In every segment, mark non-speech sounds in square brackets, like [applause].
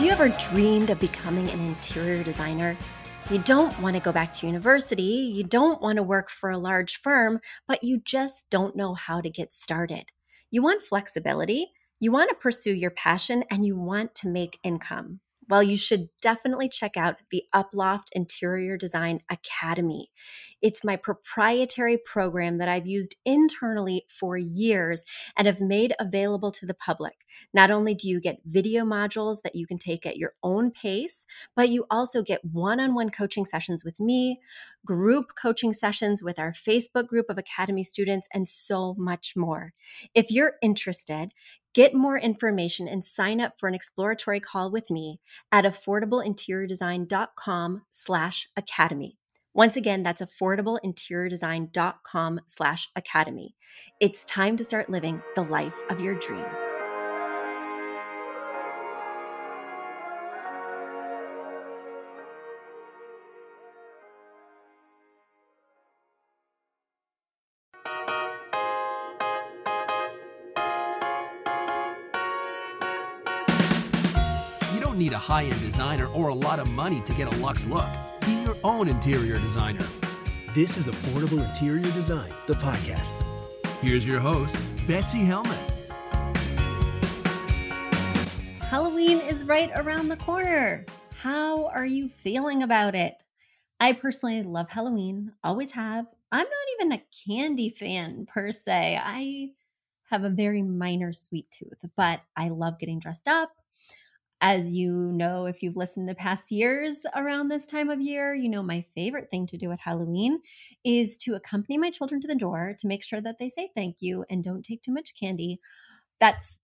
Have you ever dreamed of becoming an interior designer? You don't want to go back to university, you don't want to work for a large firm, but you just don't know how to get started. You want flexibility, you want to pursue your passion, and you want to make income well, you should definitely check out the Uploft Interior Design Academy. It's my proprietary program that I've used internally for years and have made available to the public. Not only do you get video modules that you can take at your own pace, but you also get one on one coaching sessions with me, group coaching sessions with our Facebook group of Academy students, and so much more. If you're interested, Get more information and sign up for an exploratory call with me at affordableinteriordesign.com slash academy. Once again, that's affordableinteriordesign.com slash academy. It's time to start living the life of your dreams. High end designer or a lot of money to get a luxe look. Be your own interior designer. This is Affordable Interior Design, the podcast. Here's your host, Betsy Helmuth. Halloween is right around the corner. How are you feeling about it? I personally love Halloween, always have. I'm not even a candy fan per se. I have a very minor sweet tooth, but I love getting dressed up. As you know, if you've listened to past years around this time of year, you know my favorite thing to do at Halloween is to accompany my children to the door to make sure that they say thank you and don't take too much candy. That's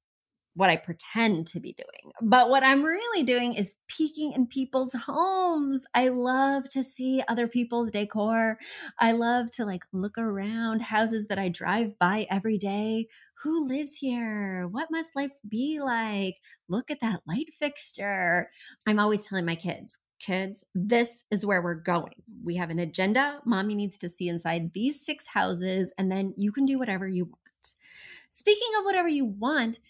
what I pretend to be doing. But what I'm really doing is peeking in people's homes. I love to see other people's decor. I love to like look around houses that I drive by every day. Who lives here? What must life be like? Look at that light fixture. I'm always telling my kids, kids, this is where we're going. We have an agenda. Mommy needs to see inside these six houses, and then you can do whatever you want. Speaking of whatever you want,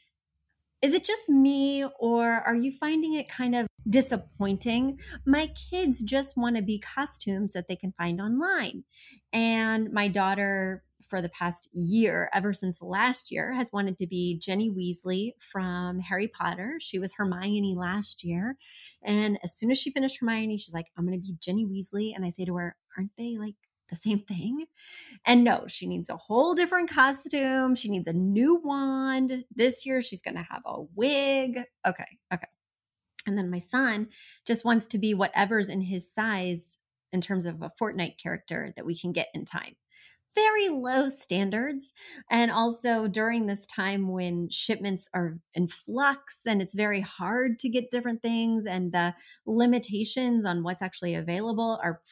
is it just me, or are you finding it kind of disappointing? My kids just want to be costumes that they can find online. And my daughter, for the past year, ever since last year, has wanted to be Ginny Weasley from Harry Potter. She was Hermione last year. And as soon as she finished Hermione, she's like, I'm going to be Ginny Weasley. And I say to her, Aren't they like the same thing. And no, she needs a whole different costume. She needs a new wand. This year, she's going to have a wig. Okay, okay. And then my son just wants to be whatever's in his size in terms of a Fortnite character that we can get in time very low standards. And also during this time when shipments are in flux and it's very hard to get different things, and the limitations on what's actually available are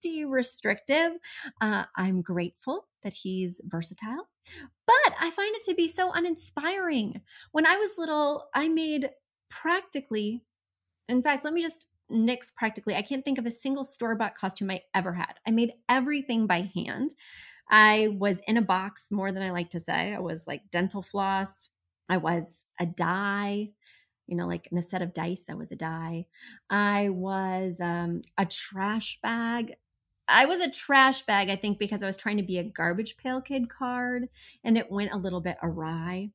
pretty restrictive. Uh, I'm grateful that he's versatile, but I find it to be so uninspiring. When I was little, I made practically, in fact, let me just nix practically. I can't think of a single store bought costume I ever had. I made everything by hand. I was in a box more than I like to say. I was like dental floss. I was a die, you know, like in a set of dice, I was a die. I was um, a trash bag. I was a trash bag, I think, because I was trying to be a garbage pail kid card and it went a little bit awry.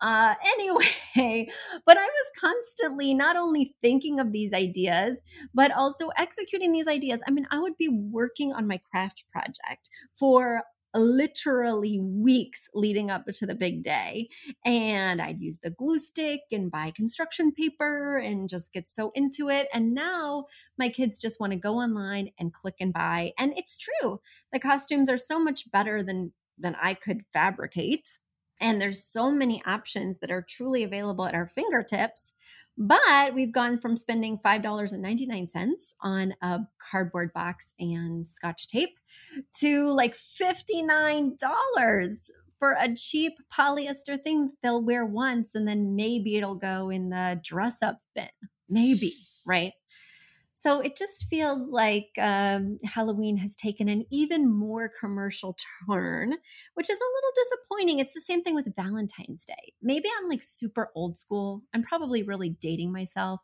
Uh, [laughs] anyway, but I was constantly not only thinking of these ideas, but also executing these ideas. I mean, I would be working on my craft project for literally weeks leading up to the big day. And I'd use the glue stick and buy construction paper and just get so into it. And now my kids just want to go online and click and buy. And it's true. The costumes are so much better than than I could fabricate. And there's so many options that are truly available at our fingertips but we've gone from spending $5.99 on a cardboard box and scotch tape to like $59 for a cheap polyester thing they'll wear once and then maybe it'll go in the dress up bin. Maybe, right? So it just feels like um, Halloween has taken an even more commercial turn, which is a little disappointing. It's the same thing with Valentine's Day. Maybe I'm like super old school. I'm probably really dating myself,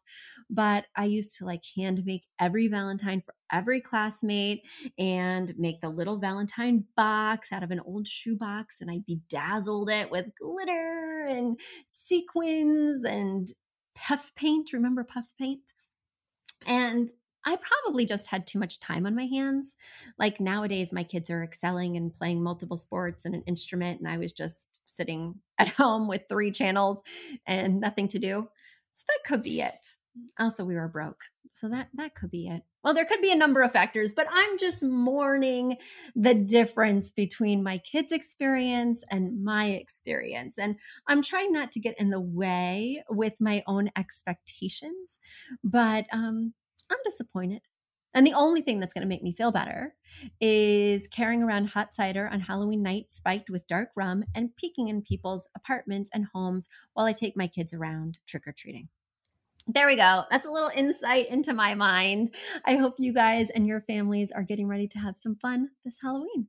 but I used to like hand make every Valentine for every classmate and make the little Valentine box out of an old shoebox. And I bedazzled it with glitter and sequins and puff paint. Remember puff paint? And I probably just had too much time on my hands. Like nowadays, my kids are excelling and playing multiple sports and an instrument, and I was just sitting [laughs] at home with three channels and nothing to do. So that could be it. Also, we were broke. So that that could be it. Well, there could be a number of factors, but I'm just mourning the difference between my kids' experience and my experience. And I'm trying not to get in the way with my own expectations, but um, I'm disappointed. And the only thing that's going to make me feel better is carrying around hot cider on Halloween night spiked with dark rum and peeking in people's apartments and homes while I take my kids around trick or treating. There we go. That's a little insight into my mind. I hope you guys and your families are getting ready to have some fun this Halloween.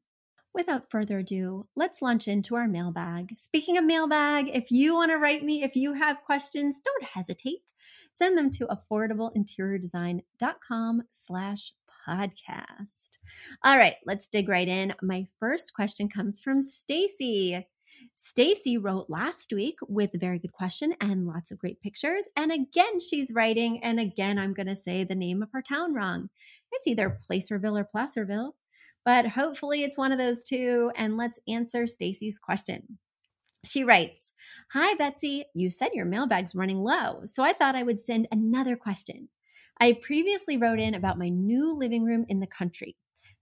Without further ado, let's launch into our mailbag. Speaking of mailbag, if you want to write me, if you have questions, don't hesitate. Send them to affordableinteriordesign.com slash podcast. All right, let's dig right in. My first question comes from Stacey. Stacey wrote last week with a very good question and lots of great pictures. And again, she's writing. And again, I'm going to say the name of her town wrong. It's either Placerville or Placerville, but hopefully it's one of those two. And let's answer Stacey's question. She writes, Hi, Betsy. You said your mailbag's running low, so I thought I would send another question. I previously wrote in about my new living room in the country.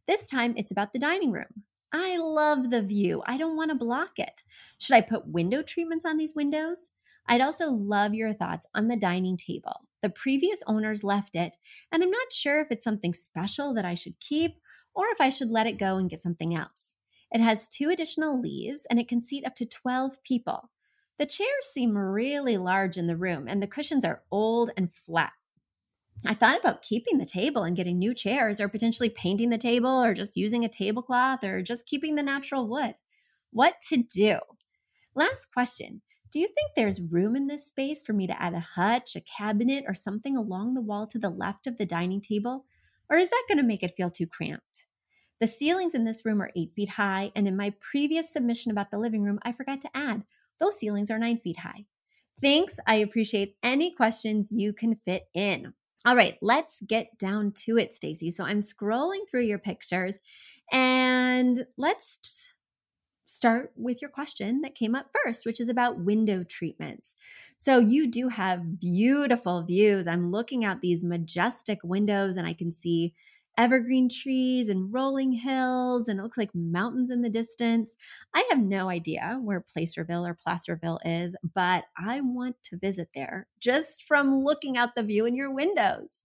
This time it's about the dining room. I love the view. I don't want to block it. Should I put window treatments on these windows? I'd also love your thoughts on the dining table. The previous owners left it, and I'm not sure if it's something special that I should keep or if I should let it go and get something else. It has two additional leaves and it can seat up to 12 people. The chairs seem really large in the room, and the cushions are old and flat. I thought about keeping the table and getting new chairs or potentially painting the table or just using a tablecloth or just keeping the natural wood. What to do? Last question. Do you think there's room in this space for me to add a hutch, a cabinet, or something along the wall to the left of the dining table? Or is that going to make it feel too cramped? The ceilings in this room are eight feet high, and in my previous submission about the living room, I forgot to add those ceilings are nine feet high. Thanks. I appreciate any questions you can fit in. All right, let's get down to it, Stacey. So I'm scrolling through your pictures and let's start with your question that came up first, which is about window treatments. So you do have beautiful views. I'm looking out these majestic windows and I can see evergreen trees and rolling hills, and it looks like mountains in the distance. I have no idea where Placerville or Placerville is, but I want to visit there just from looking out the view in your windows.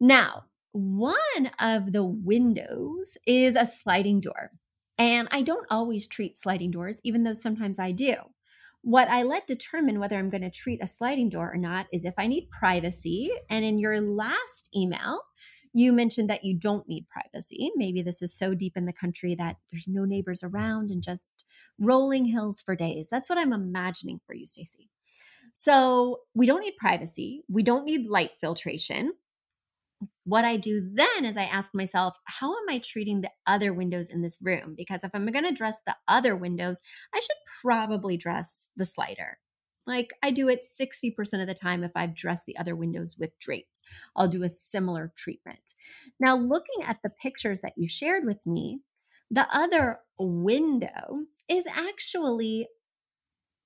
Now, one of the windows is a sliding door. And I don't always treat sliding doors, even though sometimes I do. What I let determine whether I'm going to treat a sliding door or not is if I need privacy. And in your last email, you mentioned that you don't need privacy. Maybe this is so deep in the country that there's no neighbors around and just rolling hills for days. That's what I'm imagining for you, Stacey. So we don't need privacy. We don't need light filtration. What I do then is I ask myself, how am I treating the other windows in this room? Because if I'm going to dress the other windows, I should probably dress the slider. Like I do it 60% of the time if I've dressed the other windows with drapes. I'll do a similar treatment. Now, looking at the pictures that you shared with me, the other window is actually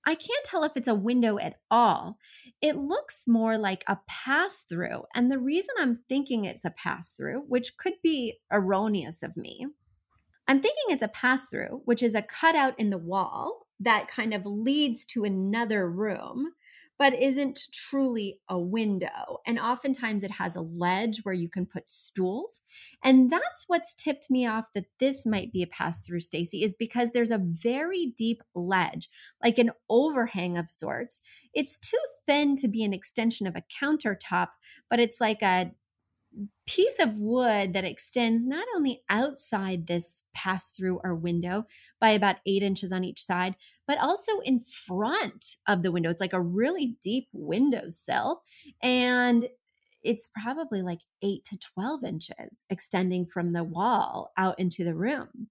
I can't tell if it's a window at all. It looks more like a pass through. And the reason I'm thinking it's a pass through, which could be erroneous of me, I'm thinking it's a pass through, which is a cutout in the wall that kind of leads to another room but isn't truly a window. And oftentimes it has a ledge where you can put stools. And that's what's tipped me off that this might be a pass through, Stacey, is because there's a very deep ledge, like an overhang of sorts. It's too thin to be an extension of a countertop, but it's like a piece of wood that extends not only outside this pass through our window by about eight inches on each side, but also in front of the window. It's like a really deep windowsill. And it's probably like eight to 12 inches extending from the wall out into the room.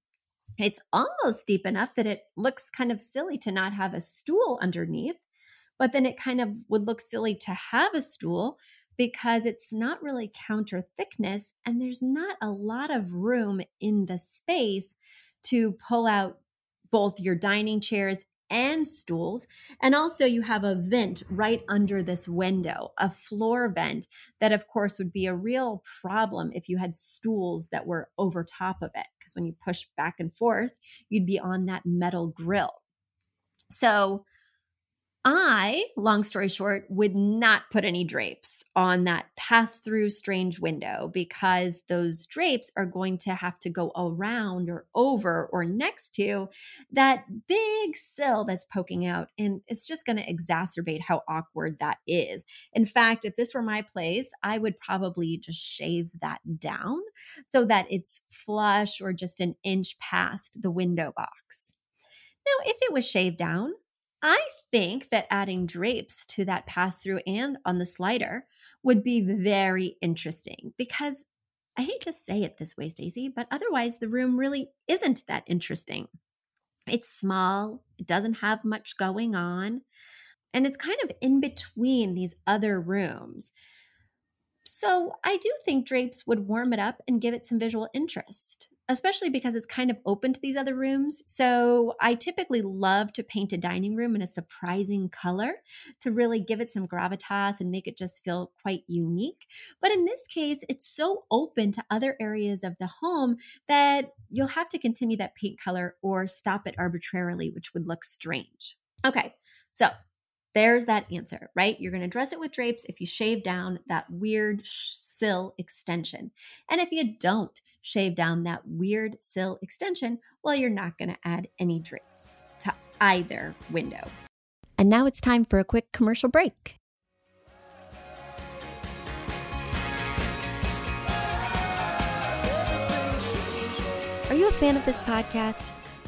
It's almost deep enough that it looks kind of silly to not have a stool underneath, but then it kind of would look silly to have a stool because it's not really counter thickness and there's not a lot of room in the space to pull out both your dining chairs and stools. And also, you have a vent right under this window, a floor vent that, of course, would be a real problem if you had stools that were over top of it. Because when you push back and forth, you'd be on that metal grill. So, I, long story short, would not put any drapes on that pass through strange window because those drapes are going to have to go around or over or next to that big sill that's poking out. And it's just going to exacerbate how awkward that is. In fact, if this were my place, I would probably just shave that down so that it's flush or just an inch past the window box. Now, if it was shaved down, I think that adding drapes to that pass through and on the slider would be very interesting because I hate to say it this way, Stacey, but otherwise the room really isn't that interesting. It's small, it doesn't have much going on, and it's kind of in between these other rooms. So I do think drapes would warm it up and give it some visual interest especially because it's kind of open to these other rooms. So I typically love to paint a dining room in a surprising color to really give it some gravitas and make it just feel quite unique. But in this case, it's so open to other areas of the home that you'll have to continue that paint color or stop it arbitrarily, which would look strange. Okay, so there's that answer, right? You're going to dress it with drapes if you shave down that weird sill extension. And if you don't shave down that weird sill extension, well, you're not going to add any drapes to either window. And now it's time for a quick commercial break. Are you a fan of this podcast?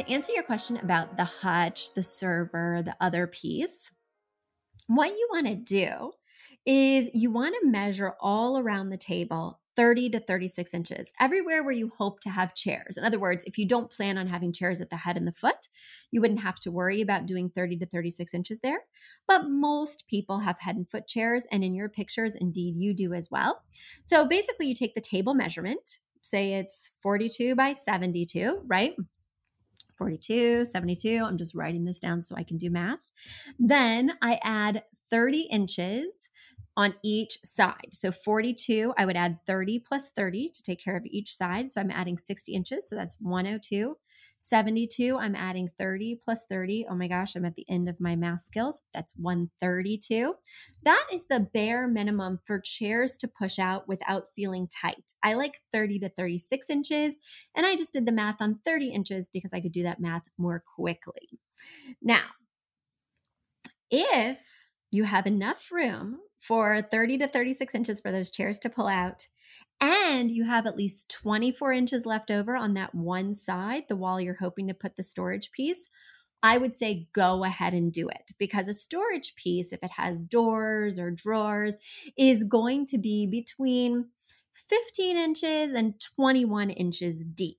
To answer your question about the hutch, the server, the other piece, what you want to do is you want to measure all around the table 30 to 36 inches, everywhere where you hope to have chairs. In other words, if you don't plan on having chairs at the head and the foot, you wouldn't have to worry about doing 30 to 36 inches there. But most people have head and foot chairs, and in your pictures, indeed, you do as well. So basically, you take the table measurement, say it's 42 by 72, right? 42, 72. I'm just writing this down so I can do math. Then I add 30 inches on each side. So 42, I would add 30 plus 30 to take care of each side. So I'm adding 60 inches. So that's 102. 72, I'm adding 30 plus 30. Oh my gosh, I'm at the end of my math skills. That's 132. That is the bare minimum for chairs to push out without feeling tight. I like 30 to 36 inches, and I just did the math on 30 inches because I could do that math more quickly. Now, if you have enough room for 30 to 36 inches for those chairs to pull out. And you have at least 24 inches left over on that one side, the wall you're hoping to put the storage piece. I would say go ahead and do it because a storage piece, if it has doors or drawers, is going to be between 15 inches and 21 inches deep.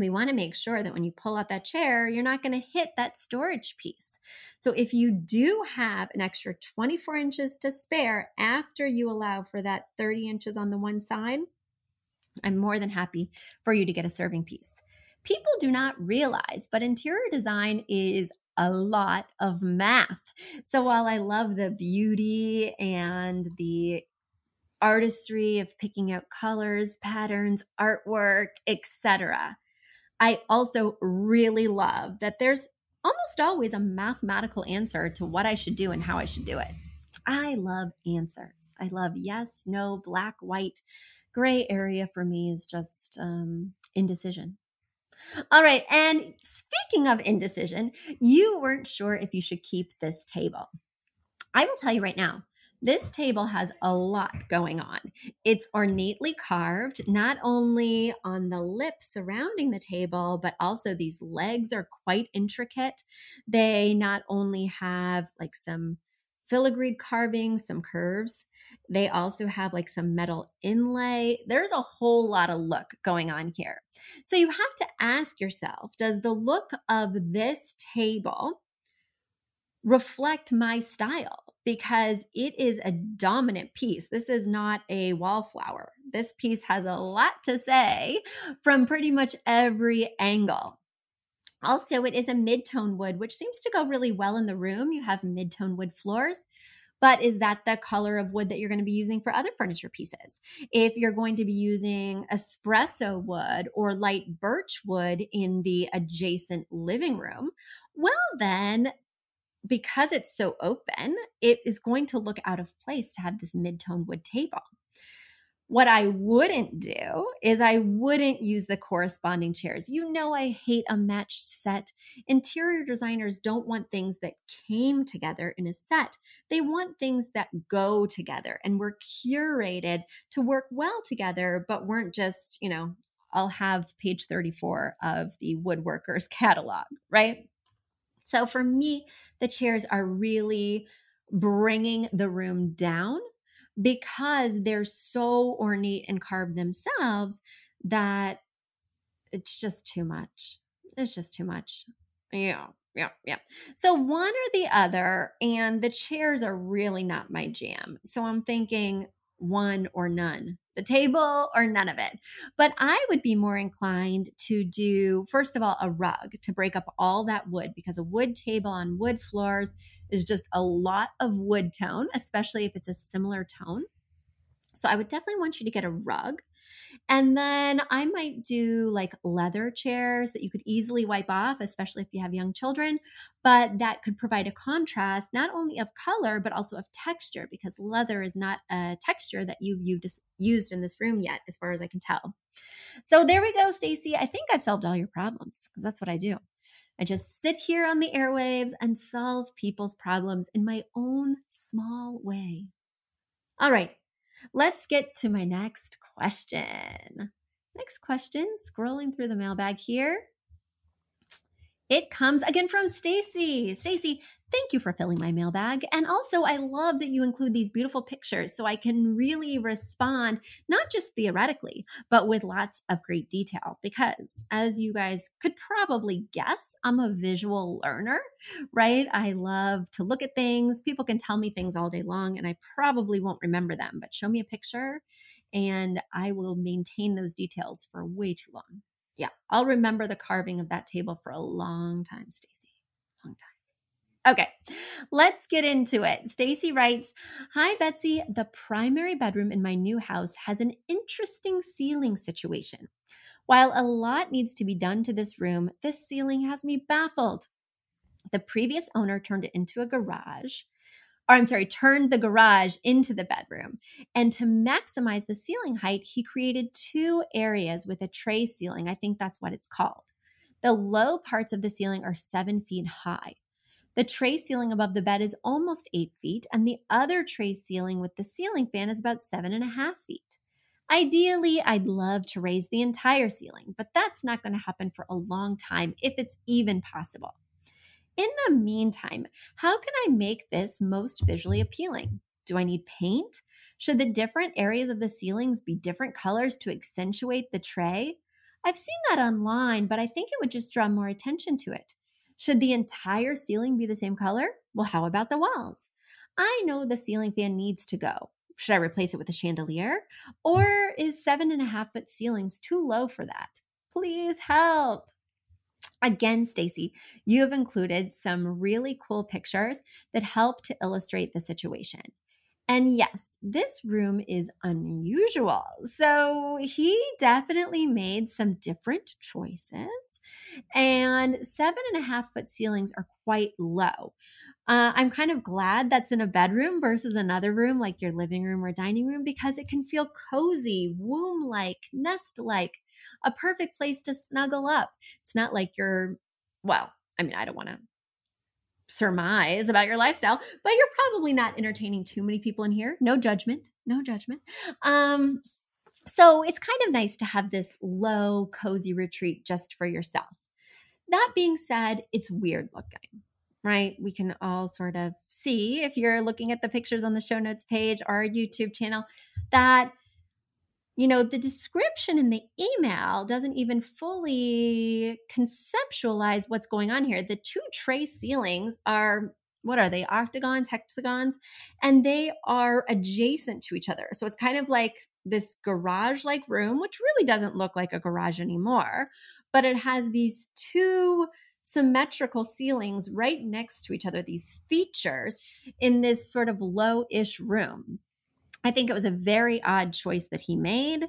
We want to make sure that when you pull out that chair, you're not going to hit that storage piece. So, if you do have an extra 24 inches to spare after you allow for that 30 inches on the one side, I'm more than happy for you to get a serving piece. People do not realize, but interior design is a lot of math. So while I love the beauty and the artistry of picking out colors, patterns, artwork, etc. I also really love that there's almost always a mathematical answer to what I should do and how I should do it. I love answers. I love yes, no, black, white. Gray area for me is just um, indecision. All right. And speaking of indecision, you weren't sure if you should keep this table. I will tell you right now, this table has a lot going on. It's ornately carved, not only on the lip surrounding the table, but also these legs are quite intricate. They not only have like some filigreed carving, some curves, they also have like some metal inlay. There's a whole lot of look going on here. So you have to ask yourself does the look of this table reflect my style? Because it is a dominant piece. This is not a wallflower. This piece has a lot to say from pretty much every angle. Also, it is a mid-tone wood, which seems to go really well in the room. You have mid-tone wood floors. But is that the color of wood that you're going to be using for other furniture pieces? If you're going to be using espresso wood or light birch wood in the adjacent living room, well, then because it's so open, it is going to look out of place to have this mid-tone wood table. What I wouldn't do is I wouldn't use the corresponding chairs. You know, I hate a matched set. Interior designers don't want things that came together in a set. They want things that go together and were curated to work well together, but weren't just, you know, I'll have page 34 of the woodworkers [laughs] catalog, right? So for me, the chairs are really bringing the room down because they're so ornate and carved themselves that it's just too much. It's just too much. Yeah, yeah, yeah. So one or the other, and the chairs are really not my jam. So I'm thinking one or none the table or none of it. But I would be more inclined to do, first of all, a rug to break up all that wood because a wood table on wood floors is just a lot of wood tone, especially if it's a similar tone. So I would definitely want you to get a rug. And then I might do like leather chairs that you could easily wipe off, especially if you have young children, but that could provide a contrast not only of color, but also of texture because leather is not a texture that you've used in this room yet, as far as I can tell. So there we go, Stacey. I think I've solved all your problems because that's what I do. I just sit here on the airwaves and solve people's problems in my own small way. All right, Let's get to my next question. Next question, scrolling through the mailbag here. It comes again from Stacey. Stacey, Thank you for filling my mailbag. And also, I love that you include these beautiful pictures so I can really respond, not just theoretically, but with lots of great detail. Because as you guys could probably guess, I'm a visual learner, right? I love to look at things. People can tell me things all day long, and I probably won't remember them, but show me a picture and I will maintain those details for way too long. Yeah, I'll remember the carving of that table for a long time, Stacey. Long time. Okay, let's get into it. Stacey writes, "Hi Betsy, the primary bedroom in my new house has an interesting ceiling situation. While a lot needs to be done to this room, this ceiling has me baffled. The previous owner turned it into a garage, or I'm sorry, turned the garage into the bedroom. And to maximize the ceiling height, he created two areas with a tray ceiling. I think that's what it's called. The low parts of the ceiling are seven feet high. The tray ceiling above the bed is almost eight feet, and the other tray ceiling with the ceiling fan is about seven and a half feet. Ideally, I'd love to raise the entire ceiling, but that's not going to happen for a long time if it's even possible. In the meantime, how can I make this most visually appealing? Do I need paint? Should the different areas of the ceilings be different colors to accentuate the tray? I've seen that online, but I think it would just draw more attention to it. Should the entire ceiling be the same color? Well, how about the walls? I know the ceiling fan needs to go. Should I replace it with a chandelier? Or is seven and a half foot ceilings too low for that? Please help. Again, Stacey, you have included some really cool pictures that help to illustrate the situation. And yes, this room is unusual. So he definitely made some different choices. And seven and a half foot ceilings are quite low. Uh, I'm kind of glad that's in a bedroom versus another room like your living room or dining room because it can feel cozy, womb like, nest like, a perfect place to snuggle up. It's not like you're, well, I mean, I don't want to surmise about your lifestyle, but you're probably not entertaining too many people in here. No judgment, no judgment. Um, so it's kind of nice to have this low, cozy retreat just for yourself. That being said, it's weird looking, right? We can all sort of see if you're looking at the pictures on the show notes page our YouTube channel that you know, the description in the email doesn't even fully conceptualize what's going on here. The two tray ceilings are what are they octagons hexagons and they are adjacent to each other so it's kind of like this garage like room which really doesn't look like a garage anymore but it has these two symmetrical ceilings right next to each other these features in this sort of low-ish room I think it was a very odd choice that he made.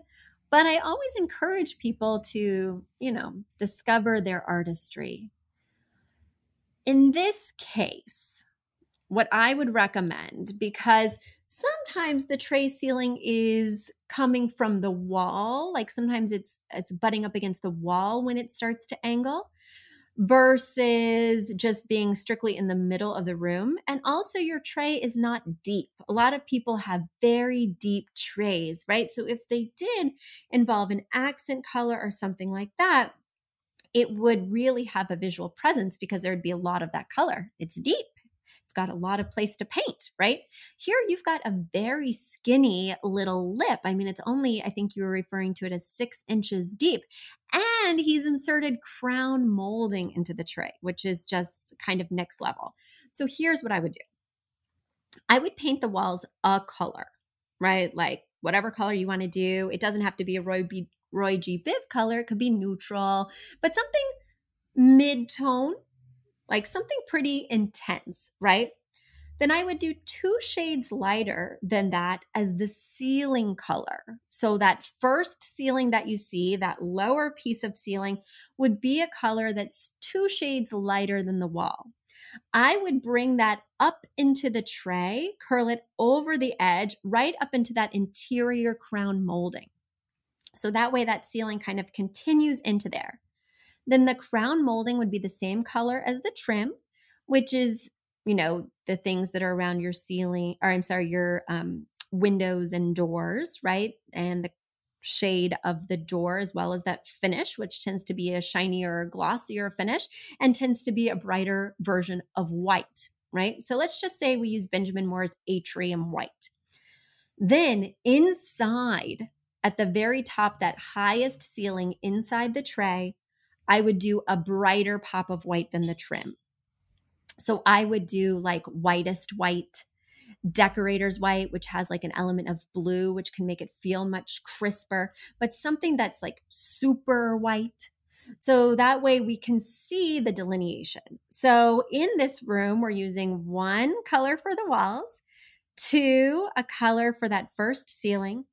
But I always encourage people to, you know, discover their artistry. In this case, what I would recommend, because sometimes the tray ceiling is coming from the wall, like sometimes it's it's butting up against the wall when it starts to angle versus just being strictly in the middle of the room. And also, your tray is not deep. A lot of people have very deep trays, right? So, if they did involve an accent color or something like that, it would really have a visual presence because there would be a lot of that color. It's deep. It's got a lot of place to paint, right? Here you've got a very skinny little lip. I mean, it's only, I think you were referring to it as six inches deep. And he's inserted crown molding into the tray, which is just kind of next level. So here's what I would do I would paint the walls a color, right? Like whatever color you want to do. It doesn't have to be a Roy, B, Roy G. Biv color, it could be neutral, but something mid tone like something pretty intense, right? Then I would do two shades lighter than that as the ceiling color. So that first ceiling that you see, that lower piece of ceiling, would be a color that's two shades lighter than the wall. I would bring that up into the tray, curl it over the edge, right up into that interior crown molding. So that way that ceiling kind of continues into there. Then the crown molding would be the same color as the trim, which is, you know, the things that are around your ceiling, or I'm sorry, your um, windows and doors, right? And the shade of the door as well as that finish which tends to be a shinier glossier finish and tends to be a brighter version of white right so let's just say we use benjamin moore's atrium white then inside at the very top that highest ceiling inside the tray I would do a brighter pop of white than the trim. So I would do like whitest white, decorator's white, which has like an element of blue, which can make it feel much crisper, but something that's like super white. So that way we can see the delineation. So in this room, we're using one color for the walls, two, a color for that first ceiling,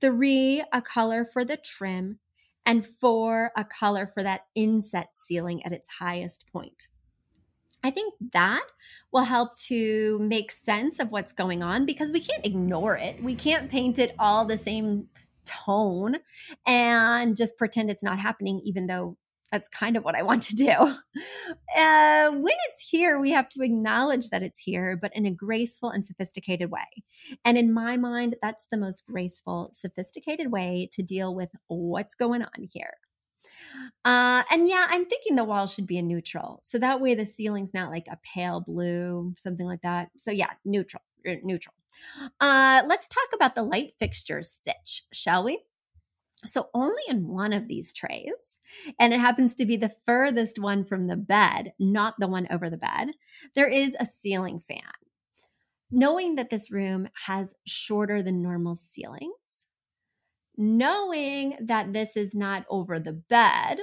three, a color for the trim, and four, a color for that inset ceiling at its highest point. I think that will help to make sense of what's going on because we can't ignore it. We can't paint it all the same tone and just pretend it's not happening, even though that's kind of what I [laughs] want to do. Uh, when it's here, we have to acknowledge that it's here, but in a graceful and sophisticated way. And in my mind, that's the most graceful, sophisticated way to deal with what's going on here. Uh, and yeah, I'm thinking the wall should be a neutral. So that way the ceiling's not like a pale blue, something like that. So yeah, neutral, er, neutral. Uh, let's talk about the light fixtures sitch, shall we? So, only in one of these trays, and it happens to be the furthest one from the bed, not the one over the bed, there is a ceiling fan. Knowing that this room has shorter than normal ceilings, knowing that this is not over the bed,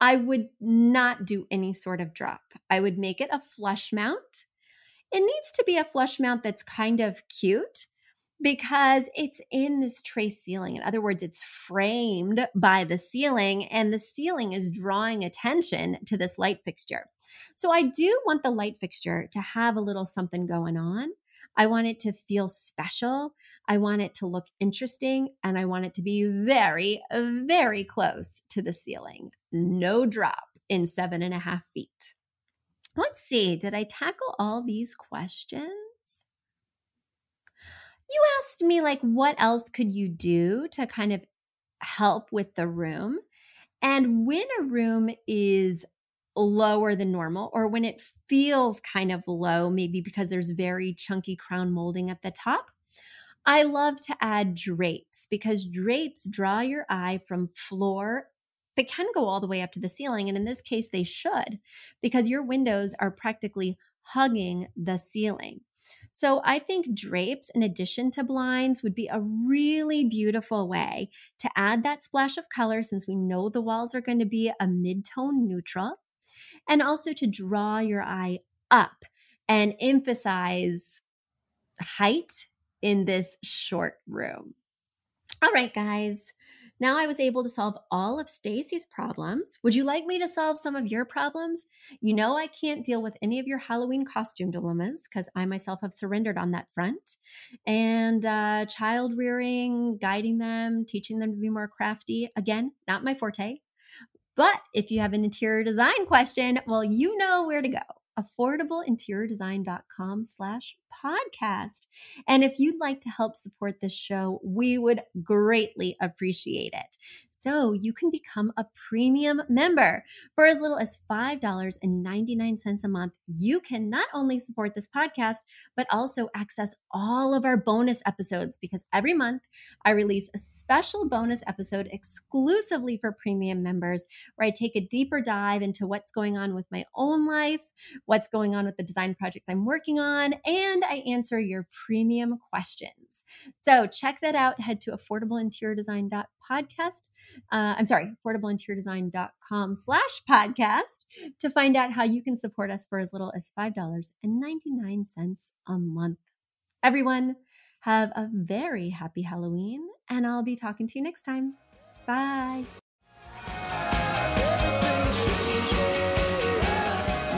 I would not do any sort of drop. I would make it a flush mount. It needs to be a flush mount that's kind of cute because it's in this tray ceiling. In other words, it's framed by the ceiling, and the ceiling is drawing attention to this light fixture. So I do want the light fixture to have a little something going on. I want it to feel special. I want it to look interesting, and I want it to be very, very close to the ceiling. No drop in seven and a half feet. Let's see, did I tackle all these questions? You asked me like what else could you do to kind of help with the room? And when a room is lower than normal or when it feels kind of low maybe because there's very chunky crown molding at the top I love to add drapes because drapes draw your eye from floor they can go all the way up to the ceiling and in this case they should because your windows are practically hugging the ceiling so I think drapes, in addition to blinds, would be a really beautiful way to add that splash of color since we know the walls are going to be a mid tone neutral, and also to draw your eye up and emphasize height in this short room. All right, guys. Now I was able to solve all of Stacey's problems. Would you like me to solve some of your problems? You know I can't deal with any of your Halloween costume dilemmas because I myself have surrendered on that front. And uh, child rearing, guiding them, teaching them to be more crafty, again, not my forte. But if you have an interior design question, well, you know where to go affordableinteriordesign.com slash podcast. And if you'd like to help support this show, we would greatly appreciate it. So you can become a premium member for as little as $5.99 a month. You can not only support this podcast, but also access all of our bonus episodes because every month I release a special bonus episode exclusively for premium members where I take a deeper dive into what's going on with my own life, what's going on with the design projects I'm working on, and I answer your premium questions. So check that out. Head to affordableinteriordesign.podcast. Uh, I'm sorry, affordableinteriordesign.com slash podcast to find out how you can support us for as little as $5.99 a month. Everyone, have a very happy Halloween, and I'll be talking to you next time. Bye.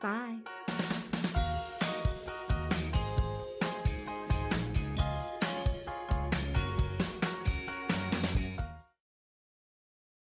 Bye.